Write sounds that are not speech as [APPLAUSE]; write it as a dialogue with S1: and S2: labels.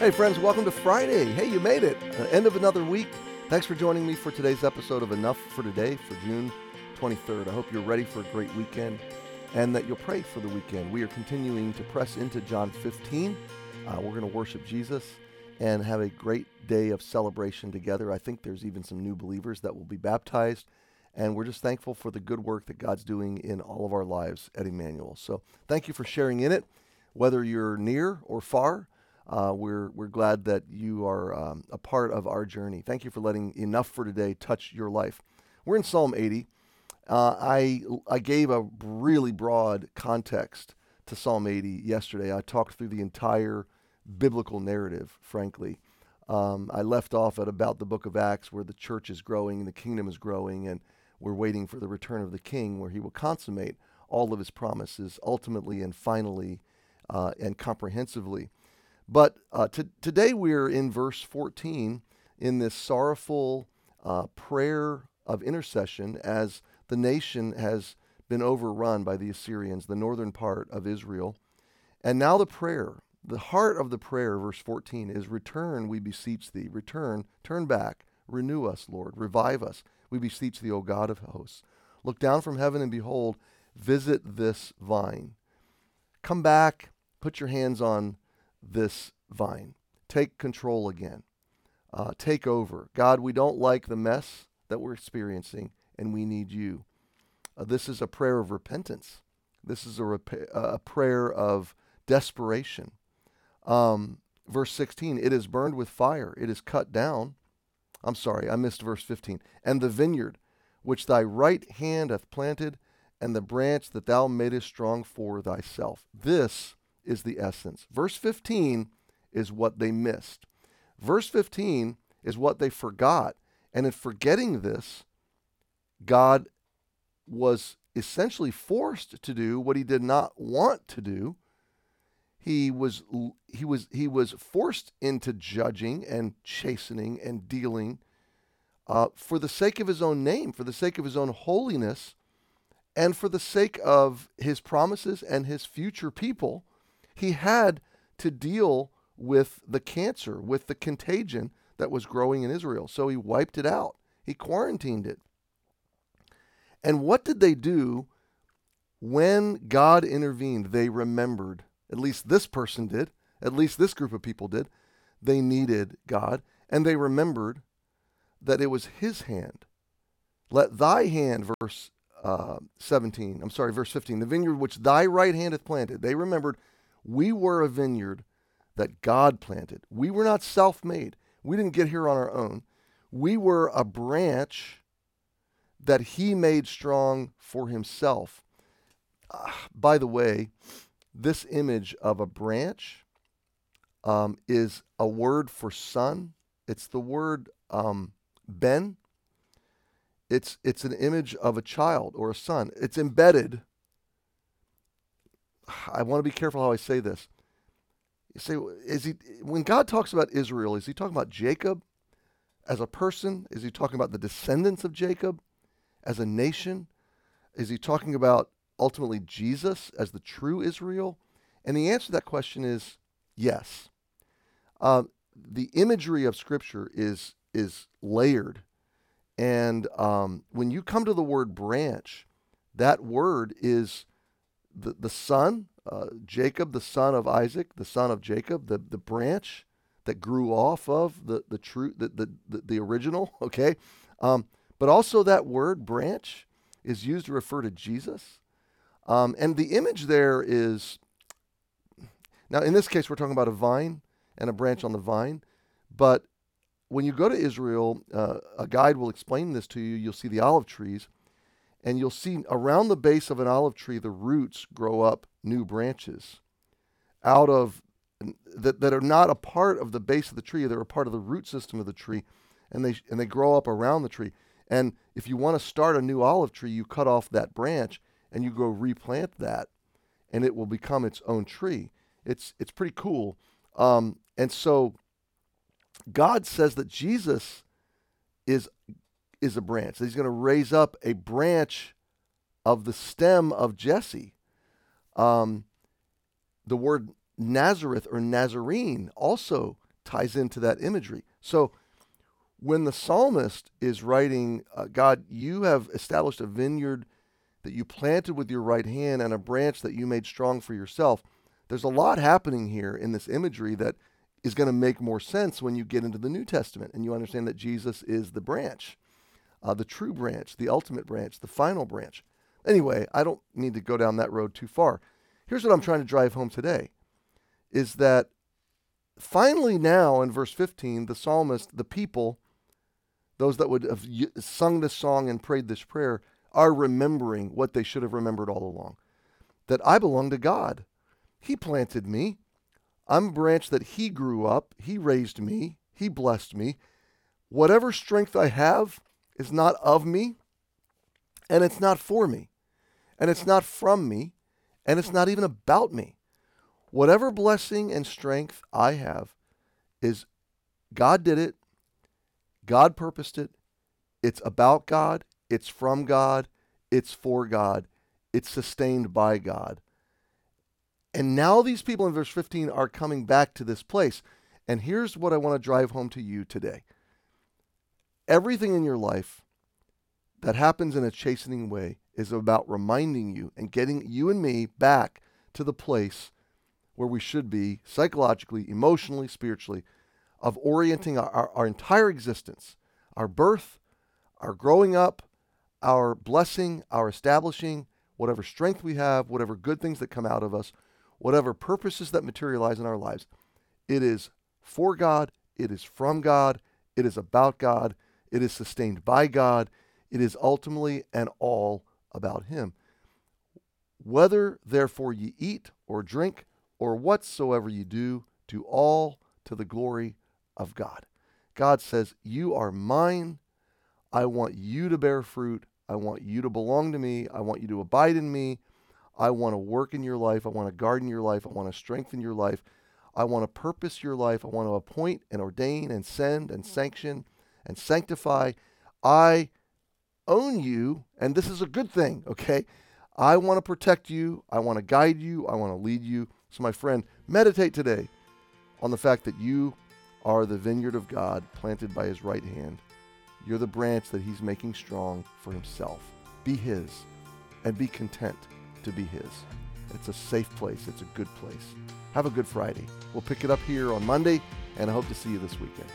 S1: Hey, friends, welcome to Friday. Hey, you made it. Uh, end of another week. Thanks for joining me for today's episode of Enough for Today for June 23rd. I hope you're ready for a great weekend and that you'll pray for the weekend. We are continuing to press into John 15. Uh, we're going to worship Jesus and have a great day of celebration together. I think there's even some new believers that will be baptized. And we're just thankful for the good work that God's doing in all of our lives at Emmanuel. So thank you for sharing in it, whether you're near or far. Uh, we're, we're glad that you are um, a part of our journey. Thank you for letting Enough for Today touch your life. We're in Psalm 80. Uh, I, I gave a really broad context to Psalm 80 yesterday. I talked through the entire biblical narrative, frankly. Um, I left off at about the book of Acts where the church is growing and the kingdom is growing, and we're waiting for the return of the king where he will consummate all of his promises ultimately and finally uh, and comprehensively. But uh, today we're in verse 14 in this sorrowful uh, prayer of intercession as the nation has been overrun by the Assyrians, the northern part of Israel. And now the prayer, the heart of the prayer, verse 14, is Return, we beseech thee. Return, turn back, renew us, Lord, revive us. We beseech thee, O God of hosts. Look down from heaven and behold, visit this vine. Come back, put your hands on this vine. Take control again. Uh, take over. God, we don't like the mess that we're experiencing, and we need you. Uh, this is a prayer of repentance. This is a, rep- a prayer of desperation. Um, verse 16, it is burned with fire, it is cut down. I'm sorry, I missed verse 15. And the vineyard which thy right hand hath planted, and the branch that thou madest strong for thyself. This is the essence. Verse 15 is what they missed. Verse 15 is what they forgot. And in forgetting this, God was essentially forced to do what he did not want to do. He was he was he was forced into judging and chastening and dealing uh, for the sake of his own name, for the sake of his own holiness, and for the sake of his promises and his future people he had to deal with the cancer, with the contagion that was growing in Israel. So he wiped it out, he quarantined it. And what did they do when God intervened? They remembered, at least this person did, at least this group of people did. They needed God, and they remembered that it was his hand. Let thy hand, verse uh, 17, I'm sorry, verse 15, the vineyard which thy right hand hath planted. They remembered we were a vineyard that God planted. We were not self made. We didn't get here on our own. We were a branch that He made strong for Himself. Uh, by the way, this image of a branch um, is a word for son. It's the word um, ben. It's, it's an image of a child or a son. It's embedded I want to be careful how I say this. You say, is he when God talks about Israel, is he talking about Jacob as a person? Is he talking about the descendants of Jacob as a nation? Is he talking about ultimately Jesus as the true Israel? And the answer to that question is yes. Uh, the imagery of Scripture is is layered, and um, when you come to the word branch, that word is the, the son, uh, Jacob, the son of Isaac, the son of Jacob, the, the branch that grew off of the, the true, the, the, the, original, [LAUGHS] okay? Um, but also that word branch is used to refer to Jesus. Um, and the image there is, now in this case, we're talking about a vine and a branch on the vine. But when you go to Israel, uh, a guide will explain this to you. You'll see the olive trees and you'll see around the base of an olive tree, the roots grow up new branches out of that, that are not a part of the base of the tree. They're a part of the root system of the tree, and they and they grow up around the tree. And if you want to start a new olive tree, you cut off that branch and you go replant that, and it will become its own tree. It's it's pretty cool. Um, and so God says that Jesus is is a branch. He's going to raise up a branch of the stem of Jesse. Um, the word Nazareth or Nazarene also ties into that imagery. So when the psalmist is writing, uh, God, you have established a vineyard that you planted with your right hand and a branch that you made strong for yourself. There's a lot happening here in this imagery that is going to make more sense when you get into the New Testament and you understand that Jesus is the branch, uh, the true branch, the ultimate branch, the final branch. Anyway, I don't need to go down that road too far. Here's what I'm trying to drive home today is that finally now in verse 15, the psalmist, the people, those that would have sung this song and prayed this prayer, are remembering what they should have remembered all along that I belong to God. He planted me. I'm a branch that He grew up. He raised me. He blessed me. Whatever strength I have is not of me, and it's not for me, and it's not from me, and it's not even about me. Whatever blessing and strength I have is God did it, God purposed it, it's about God, it's from God, it's for God, it's sustained by God. And now these people in verse 15 are coming back to this place. And here's what I want to drive home to you today everything in your life that happens in a chastening way is about reminding you and getting you and me back to the place where we should be psychologically, emotionally, spiritually, of orienting our, our, our entire existence, our birth, our growing up, our blessing, our establishing, whatever strength we have, whatever good things that come out of us, whatever purposes that materialize in our lives, it is for God, it is from God, it is about God, it is sustained by God, it is ultimately and all about Him. Whether therefore ye eat or drink or whatsoever ye do, do all to the glory of God. God says, You are mine. I want you to bear fruit. I want you to belong to me. I want you to abide in me. I want to work in your life. I want to garden your life. I want to strengthen your life. I want to purpose your life. I want to appoint and ordain and send and sanction and sanctify. I own you, and this is a good thing, okay? I want to protect you. I want to guide you. I want to lead you. So, my friend, meditate today on the fact that you are the vineyard of God planted by his right hand. You're the branch that He's making strong for Himself. Be His and be content to be His. It's a safe place, it's a good place. Have a good Friday. We'll pick it up here on Monday, and I hope to see you this weekend.